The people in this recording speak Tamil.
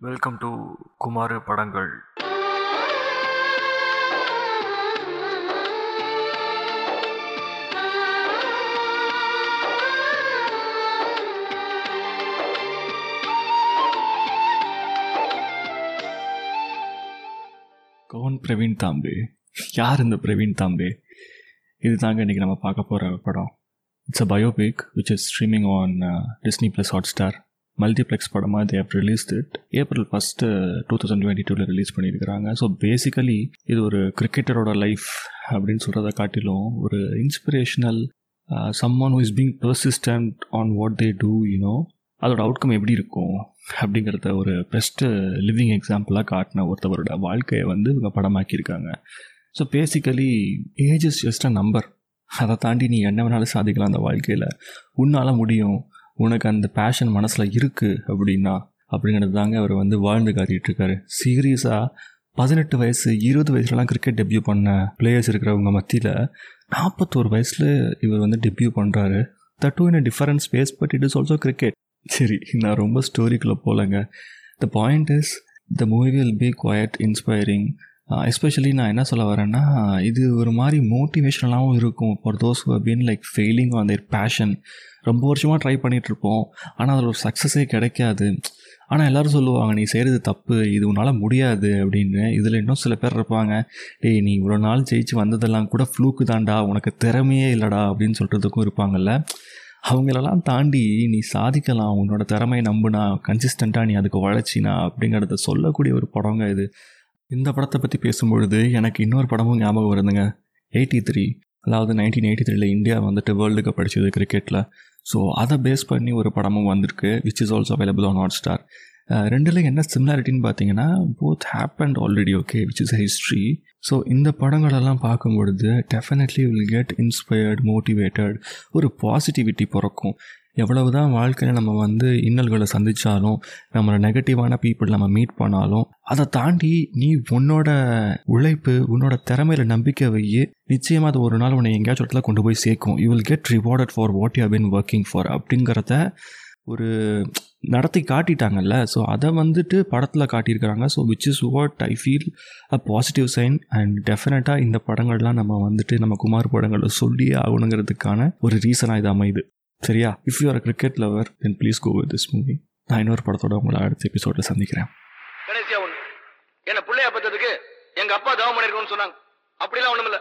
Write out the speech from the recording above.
வெல்கம் டு குமார் படங்கள் கவுன் பிரவீன் தாம்பே யார் இந்த பிரவீன் தாம்பே இது தாங்க இன்றைக்கி நம்ம பார்க்க போகிற படம். It's a biopic which is streaming on Disney plus Hotstar multiplex படமாக they have released it April first two thousand twenty டூவில் ரிலீஸ் பண்ணியிருக்கிறாங்க. ஸோ பேசிக்கலி இது ஒரு கிரிக்கெட்டரோட லைஃப் அப்படின்னு சொல்கிறத காட்டிலும் ஒரு inspirational someone who is being persistent on what they do you know அதோட அவுட்கம் எப்படி இருக்கும் அப்படிங்கிறத ஒரு பெஸ்ட்டு லிவிங் எக்ஸாம்பிளாக காட்டின ஒருத்தவரோட வாழ்க்கையை வந்து இவங்க படமாக்கியிருக்காங்க. So basically age is just a number அதை தாண்டி நீ என்ன வேணாலும் சாதிக்கலாம் அந்த வாழ்க்கையில். உன்னால் முடியும். உனக்கு அந்த பேஷன் மனசில் இருக்குது அப்படின்னா அப்படிங்கிறது தாங்க அவர் வந்து வாழ்ந்து காட்டிகிட்டு இருக்காரு சீரியஸாக பதினெட்டு வயசு இருபது வயசுலலாம் கிரிக்கெட் டெபியூ பண்ண பிளேயர்ஸ் இருக்கிறவங்க மத்தியில் நாற்பத்தோரு வயசில் இவர் வந்து டெபியூ பண்ணுறாரு that in a base space but it is also cricket சரி நான் ரொம்ப ஸ்டோரிக்குள்ளே போகலங்க. The point is the movie will be quite inspiring especially நான் என்ன சொல்ல வரேன்னா இது ஒரு மாதிரி மோட்டிவேஷனலாகவும் இருக்கும் for those been like failing on their passion ரொம்ப வருஷமாக ட்ரை பண்ணிகிட்ருப்போம் ஆனால் அதில் ஒரு சக்ஸஸே கிடைக்காது. ஆனால் எல்லோரும் சொல்லுவாங்க நீ செய்கிறது தப்பு இது உன்னால் முடியாது அப்படின்னு. இதில் இன்னும் சில பேர் இருப்பாங்க டேய் நீ இவ்வளோ நாள் ஜெயிச்சு வந்ததெல்லாம் கூட ஃப்ளூக்கு தாண்டா உனக்கு திறமையே இல்லைடா அப்படின்னு சொல்கிறதுக்கும் இருப்பாங்கல்ல. அவங்களெல்லாம் தாண்டி நீ சாதிக்கலாம் உன்னோட திறமையை நம்புனா கன்சிஸ்டண்ட்டாக நீ அதுக்கு உழைச்சினா அப்படிங்கிறத சொல்லக்கூடிய ஒரு படங்க இது. இந்த படத்தை பற்றி பேசும்பொழுது எனக்கு இன்னொரு படமும் ஞாபகம் வருதுங்க. எயிட்டி த்ரீ அதாவது நைன்டீன் எயிட்டி த்ரீல இந்தியா வந்துட்டு வேர்ல்டு கப் அடிச்சது கிரிக்கெட்டில் ஸோ அதை பேஸ் பண்ணி ஒரு படமும் வந்திருக்கு which is also available on Hotstar ரெண்டுல என்ன சிமிலாரிட்டின்னு பார்த்தீங்கன்னா both happened already okay which is history so இந்த படங்களெல்லாம் பார்க்கும்பொழுது definitely will get inspired motivated ஒரு பாசிட்டிவிட்டி பிறக்கும். எவ்வளவு தான் வாழ்க்கையில் நம்ம வந்து இன்னல்களை சந்தித்தாலும் நம்மளை நெகட்டிவான பீப்புள் நம்ம மீட் பண்ணாலும் அதை தாண்டி நீ உன்னோட உழைப்பு உன்னோட திறமையில நம்பிக்கை வையே நிச்சயமாக அது ஒரு நாள் உன்னை எங்கேயாச்சும் இடத்துல கொண்டு போய் சேர்க்கும். You will get rewarded for what you been working for அப்படிங்கிறத ஒரு நடத்தி காட்டிட்டாங்கல்ல. ஸோ அதை வந்துட்டு படத்தில் காட்டியிருக்கிறாங்க. So which is what I feel a positive sign and டெஃபினட்டாக இந்த படங்கள்லாம் நம்ம வந்துட்டு நம்ம குமார் படங்களில் சொல்லியே ஆகணுங்கிறதுக்கான ஒரு ரீசனாக இது அமையுது. சரியா? If you are cricket lover then please go with this movie நான் இன்னொரு படத்தோட உங்களை அடுத்த எபிசோட்ல சந்திக்கிறேன். கடைசியா ஒண்ணு. என்ன பிள்ளையா பத்ததுக்கு எங்க அப்பா தவம் பண்ணிருக்கோம்னு சொன்னாங்க. அப்படிலாம் ஒண்ணும் இல்லை